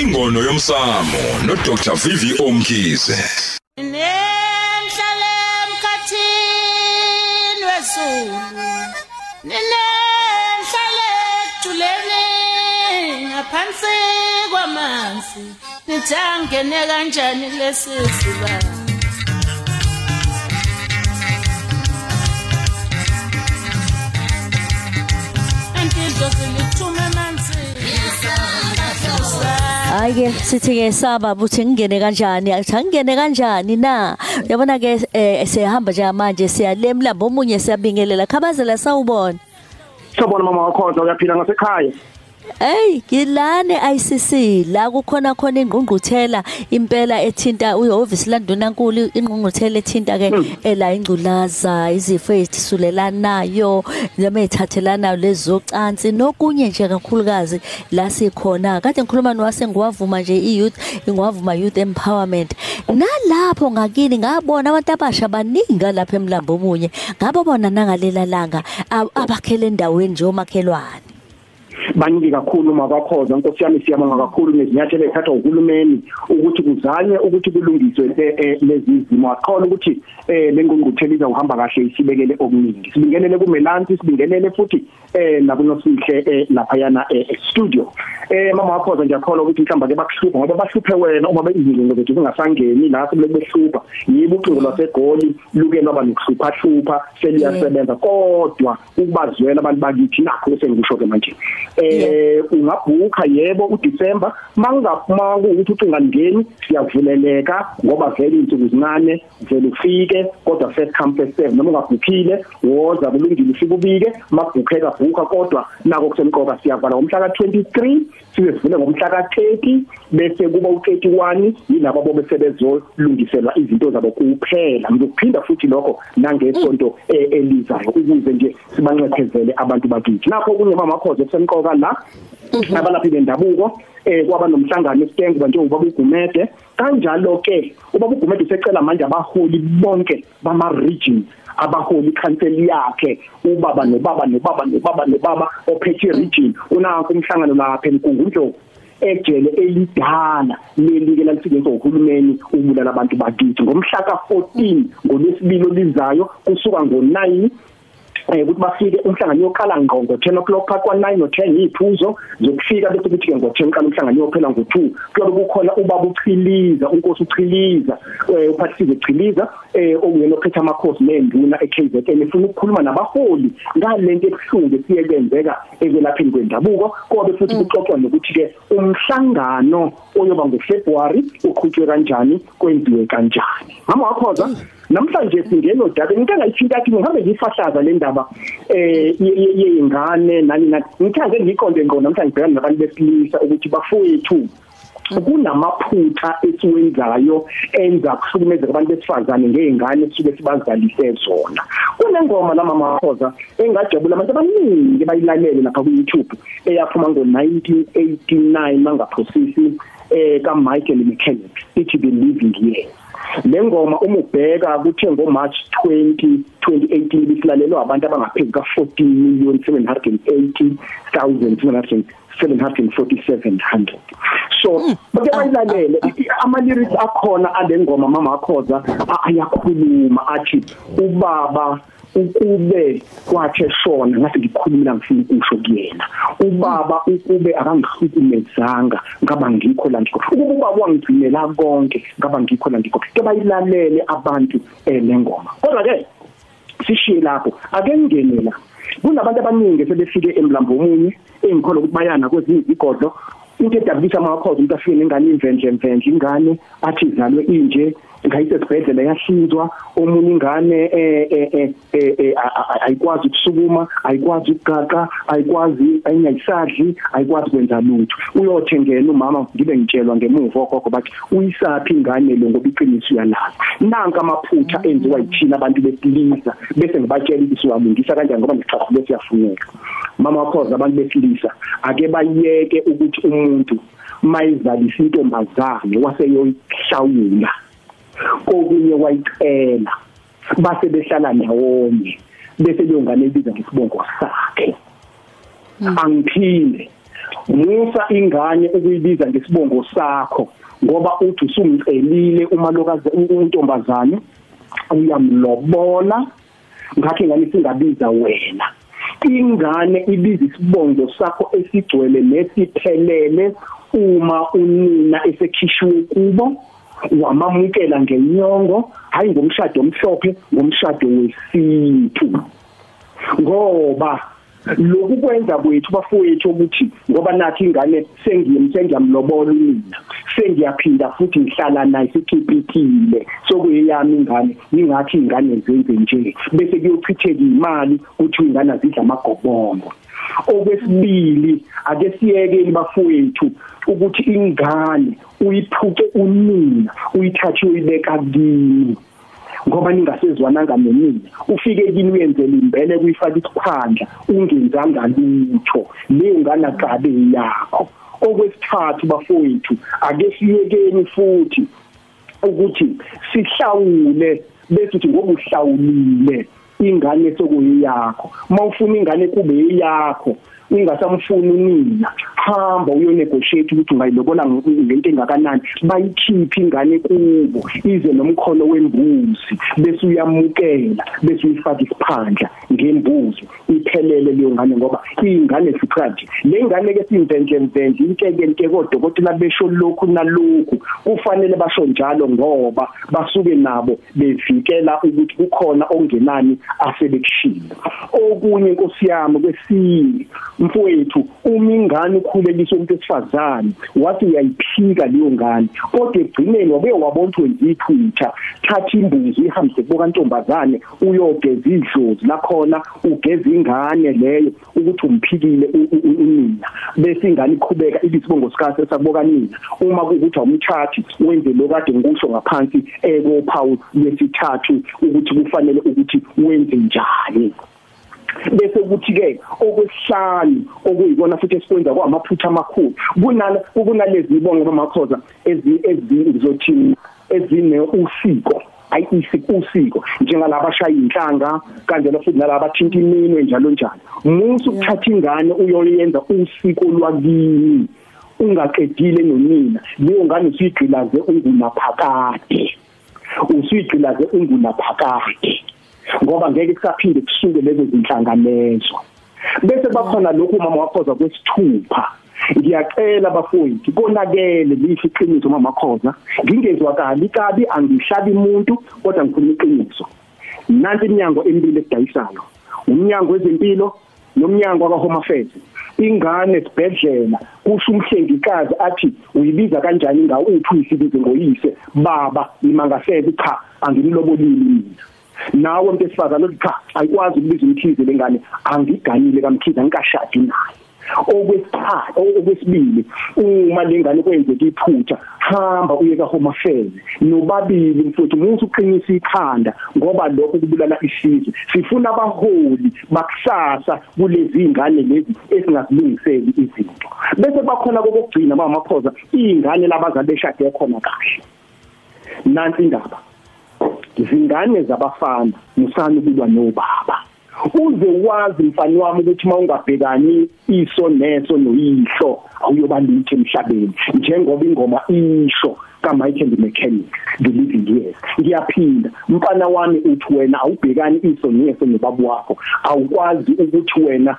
ingono yomsamo no Dr Vivi Omkhize. Nenhlale emkhathini wesulu Nenhlale ejuleni ngaphansi kwamanzi. Nithangene kanjani lesi sibaba hayi ke sithi ke saba buthi ngingene kanjani angingene kanjani na uyabona ke eh, siyahamba nje manje siyalemlambo omunye siyabingelela khabazela sawubona Sabona mama wakho uyaphila ngasekhaya. Hey ngilane ICC la kukhona khona ingqungquthela impela ethinta uyihhovisi landunankulu ingqungquthela ethinta ke ela ingculaza izifo ezithisulelanayo noma ezithathelana lezocansi. Nokunye nje kakhulukazi la sikhona kade ngikhuluma nowase ngiwavuma nje i-youth ngiwavuma youth empowerment. Nalapho ngakini ngabona abantu abasha baningi lapha emlambo omunye ngabo bona nangalela langa ab- abakhele endaweni nje omakhelwane. Baningi kakhulu mabakhoza nkosi yami siyabonga kakhulu nezinyathelo ezithathwa uhulumeni ukuthi kuzanywe ukuthi kulungiswe le- eh, lezi zimo. Aqhona ukuthi eh lengqungquthela izawuhamba kahle isibekele okuningi. Sibingelele kumelansi sibingelele futhi eh nakunosihle eh laphayana eh studio eh mama wakhoza ngiyakholwa ukuthi mhlamba ke bakuhlupha ngoba bahluphe wena uma bezinto zethu zingasangeni la sebele behlupha yibo ucingo lwasegoli luke lwaba nokuhlupha hlupha seliyasebenza. Kodwa ukubazwela abantu bakithi nakho sengisho ke manje. Eh ungabhuka yebo uDecember mangaphuma ukuthi ucinga ngeni siyavuleleka ngoba vele insuku zincane vele ufike kodwa first come first serve. Noma ungabhukhile woza kulungile ufike ubike mabhukheka bhuka kodwa nako kusemqoka siyavala ngomhla ka23 sibe sivule ngomhla ka30 bese kuba u31 yilabo bobe sebezolungiselwa izinto zabo kuphela. Ngizophinda futhi lokho nangesonto eh, elizayo ukuze nje sibanxephezele abantu bakithi nakho kunye mamakhoze kusemqoka la abalaphi bendabuko eh kwaba nomhlangano esitengu nje ubaba ugumede kanjalo ke ubaba ugumede usecela manje abaholi bonke bama regions abaholi council yakhe ubaba nobaba nobaba nobaba nobaba ophethe region unakho umhlangano lapha enkungundlovu ejele elidala lelike lalisebenza uhulumeni ubulala abantu bakithi. Ngomhla ka14 ngolwesibili olizayo kusuka ngo9 eh ukuthi bafike umhlangano yoqala ngqo ngo 10 o'clock phakathi kwa 9 no 10 iphuzo zokufika bese kuthi ke ngo 10 qala umhlangano yophela ngo 2 kuyobe kukhona ubaba uchiliza unkosi uchiliza eh uphathisiwe uchiliza eh onguyena ophethe amakhosi nenduna eKZN efuna ukukhuluma nabaholi ngalento ebuhlungu siye kwenzeka ekwelapheni kwendabuko. Kodwa futhi kuxoxwa nokuthi ke umhlangano oyoba ngoFebruary uqhutshwe kanjani kwenziwe kanjani. Mama wakhoza? Namhlanje singeno daba into engayithinta kimi ngihambe ngifahlaza le ndaba eh yeyingane nani nani ngithange ngiqonde ngqo namhlanje ngibhekana nabantu besilisa ukuthi bafowethu kunamaphutha esiwenzayo enza kuhlukumezeka abantu besifazane ngeingane esisuke sibazalise zona. Kunengoma la mama wakhoza engajabula abantu abaningi bayilalele lapha ku YouTube eyaphuma ngo1989 mangaphosisi eh ka Michael Mechanic ithi the living years le ngoma uma ubheka kuthe ngo March 20 2018 bisilalelwa abantu abangaphezulu ka 14 million 780,000 74700 so bake bayilalele ama lyrics akhona ale ngoma mama akhoza ayakhuluma athi ubaba ukube kwakhe shona ngathi ngikhulumela ngifuna ukusho kuyena. Ubaba ukube akangihlukumezanga ngaba ngikho la ngikho. Ukuba kwangigcinela konke ngaba ngikho la ngikho. Ke bayilalele abantu eh lengoma kodwa ke sishiye lapho. Ake ngingenela kunabantu abaningi sebefike emlambo omunye engikholwa ukuthi bayana kwezinye igodlo into edabulisa amakhozi umuntu afike nengane imvenje mvenje ingane athi izalwe inje. Ngayise esibhedlela yahlinzwa omunye ingane eh eh ayikwazi ukusukuma ayikwazi ukugaqa ayikwazi ayingayisadli ayikwazi kwenza lutho. Uyothengena umama ngibe ngitshelwa ngemuva gogo bathi uyisaphi ingane lo ngoba iqiniso uyalazi nanka amaphutha enziwa yithina abantu besilisa bese ngibatshela ukuthi siwalungisa kanjani ngoba ngichaphule siyafuneka. Mama wakhoza abantu besilisa ake bayeke ukuthi umuntu mayizalisa intombazane waseyoyihlawula. Kokunye wayicela base behlala ndawonye bese leyo ngane ibiza ngesibongo sakhe. Angiphile musa ingane ukuyibiza ngesibongo sakho ngoba uthi usumcelile umalokazi untombazane uyamlobola ngakho ingane singabiza wena. Ingane ibiza isibongo sakho esigcwele nesiphelele uma unina esekhishwe kubo. Wamamukela ngenyongo hayi ngomshado omhlophe ngomshado wesintu ngoba lokhu kwenza kwethu bafowethu ukuthi ngoba nathi ingane sengiyamsengiyamlobola unina sengiyaphinda futhi ngihlala naye sikhiphiphile sokuyami ingane ingathi ingane zenze nje bese kuyochitheka imali ukuthi ingane azidla amagobongo. Okwesibili ake siyekeni bafowethu ukuthi ingane uyiphuke unina uyithathe uyibeka kini. Ngoba ningasezwananga nomina ufike kini uyenzela imbele kuyifaka isiphandla ungenzanga lutho. Leyo ngana gabe yakho okwesithathu bafowethu ake siyekeni futhi ukuthi sihlawule bese uthi ngoba uhlawulile ingane sokuyakho mawufuna ingane kube yakho ungasamfuni unina. Hamba uyonegotiate ukuthi ungayilobola ngento engakanani? Bayikhiphe ingane kubo ize nomkhono wembuzi bese uyamukela bese uyifaka isiphandla ngembuzi iphelele leyo ngane ngoba ingane siqhathi le ngane ke simvenje mvenje inkeke nke kodokotela besho lokhu nalokhu kufanele basho njalo ngoba basuke nabo bevikela ukuthi kukhona ongenani asebekushila okunye inkosi yami kwesini mfowethu uma ingane ukhuleliswe umuntu esifazane wathi uyayiphika leyo ngane kodwa egcineni wabe wabona ukuthi wenza iphutha thatha imbuzi ihambise kubo kantombazane uyogeza idlozi lakhona ugeza ingane leyo ukuthi umphikile unina. Bese ingane iqhubeka ibisibongo sikase sakuboka nina. Uma kukuthi awumthathi wenze lokade ngikusho ngaphansi ekophawu lesithathu ukuthi kufanele ukuthi wenze njani. Bese kuthi ke okwesihlanu okuyikona futhi esikwenza kwamaphutha amakhulu kunala kunalezi ibonge bamakhoza ezi ezizothini ezine usiko ayisiko njengalaba shaya inhlanga kanjalo futhi nalaba thinta iminwe njalo njalo. Umuntu ukuthatha ingane uyoyenza usiko lwakini ungaqedile nonina. Leyo ngane usuyigqilaze ungunaphakade. Usuyigqilaze ungunaphakade. Ngoba ngeke kusaphinde kusuke lezo zinhlanganiso. Bese bakhona lokhu mama wakhoza kwesithupha. Ngiyacela bafowethu konakele lifi iqiniso mama khoza ngingezwakali kabi angihlabi umuntu kodwa ngikhuluma iqiniso. Nanti iminyango emibili esidayisayo umnyango wezempilo nomnyango waka Home Affairs. Ingane esibhedlela kusho umhlengikazi athi uyibiza kanjani ngawuphi isibizo ngoyise baba imangasebe cha angimlobolile mina. Nawe umuntu esifazana uthi cha ayikwazi ukubiza umkhize lengane angiganile kamkhize angikashadi naye. Okwesithathu okwesibili uma lengane kwenzeka iphutha hamba uye ka home affairs. Nobabili mfowethu musu uqinisa ikhanda ngoba lokho kubulala isizwe. Sifuna abaholi bakusasa kulezi ingane lezi esingazilungiseli izinto. Bese bakhona kokugcina bamakhoza izingane labazali beshade khona kahle. Nansi indaba. Izingane zabafana musani kulwa nobaba. Uze wazi mfani wami ukuthi mawungabhekani iso neso noyihlo awuyoba lithe emhlabeni. Njengoba ingoma isho kaMichael Mechanic the living years ngiyaphinda mfana wami uthi wena awubhekani iso neso nobabu wakho. Awukwazi ukuthi wena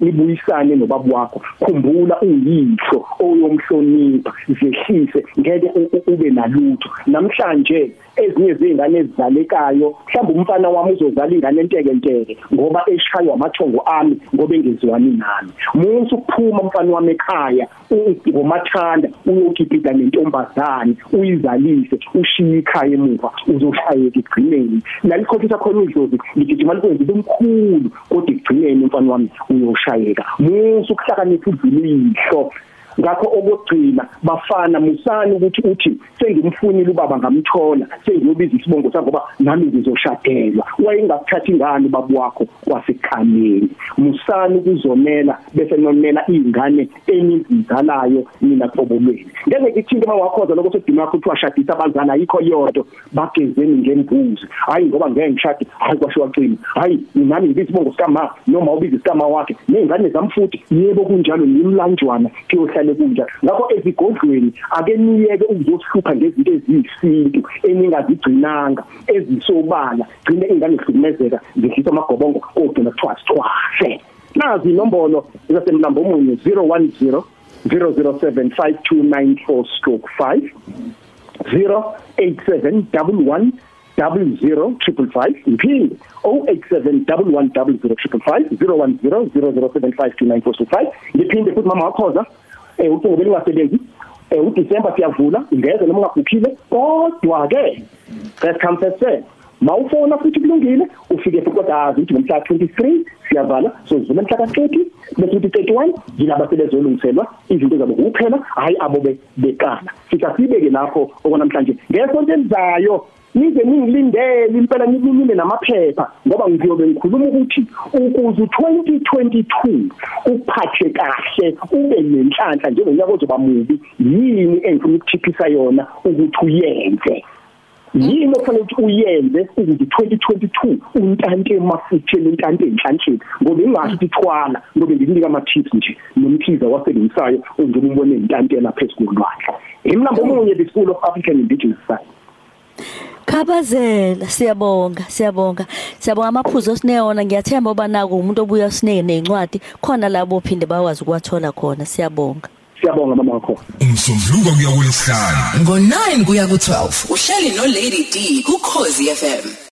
nibuyisane nobabu wakho. Khumbula uyihlo oyomhlonipha zehlise ngeke ube nalutho. Namhlanje ezinye zingane ezizalekayo mhlawumbe umfana wami uzozala ingane enteke nteke ngoba eshaywa amathongo ami ngoba engezwani nami. Musu ukuphuma umfana wami ekhaya ngomathanda uyokhipha nentombazane uyizalise ushiye ikhaya emuva uzoshayeka igcineni lalikhohlisa khona idlozi ligijima likwenza omkhulu kodwa igcineni umfana wami uyoshayeka. Musu ukuhlakanipha udlulihlo ngakho okugcina bafana musani ukuthi uthi sengimfunile ubaba ngamthola sengiyobiza isibongo sakho ngoba nami ngizoshadelwa. Wayengakuthatha ingane babu wakho? Wasekhameni musani ukuzomela bese nomela izingane enizizalayo mina qobolweni. Ngeke ngithinte mawakhoza lokho sedima yakho uthi washadisa abazana ayikho yodwa. Bagezeni ngembuzi. Hayi ngoba ngeke ngishade hayi kwashiwa cima hayi nami ngibiza isibongo sikama noma ubiza isikama wakhe. Nezingane zamfuthi yebo kunjalo nimlanjwana kuyohlale kunjalo ngakho ezigodlweni ake niyeke ukuzohlupha ngezinto eziyisintu eningazigcinanga ezisobala gcine ingane ihlukumezeka amagobongo kuthiwa nazi inombolo omunye 010 0075294 stroke 5 08711 0055 ngiphinde 08711005 ngiphinde futhi mama wakhoza eh ucingo belingasebenzi eh uDecember siyavula ngeze noma ungabhukhile kodwa ke first come first serve. Mawufona futhi kulungile ufike futhi kodwa azi ukuthi ngomhla 23 siyavala so zivula mhla ka30 bese 31 yilaba sebezolungiselwa izinto zabo kuphela hayi abo bekala sithi asibeke lapho okonamhlanje ngesonto elizayo nize ningilindele impela ngilimile namaphepha ngoba ngiyobe ngikhuluma ukuthi ukuze u2022 uphathe kahle ube nenhlanhla njengonyaka ozoba mubi yini engifuna ukuthiphisa yona ukuthi uyenze? Yini okufanele ukuthi uyenze ukuthi 2022 untante emafutheni untante enhlanhleni ngoba ingasho ukuthi thwala ngoba nginika ama tips nje nomkhiza wasebenzisayo onje umbone intante lapha esikolwandle imlambo omunye the school of african indigenous science. Khabazela siyabonga siyabonga. Siyabonga amaphuzu osineyona ngiyathemba oba naku umuntu obuya sineke nencwadi khona labo phinde bawazi ukwathola khona. Siyabonga. Siyabonga mama wakho. Umsombuluko kuya kulesihlanu ngo9 kuya ku12 uhleli no Lady D ku Khosi FM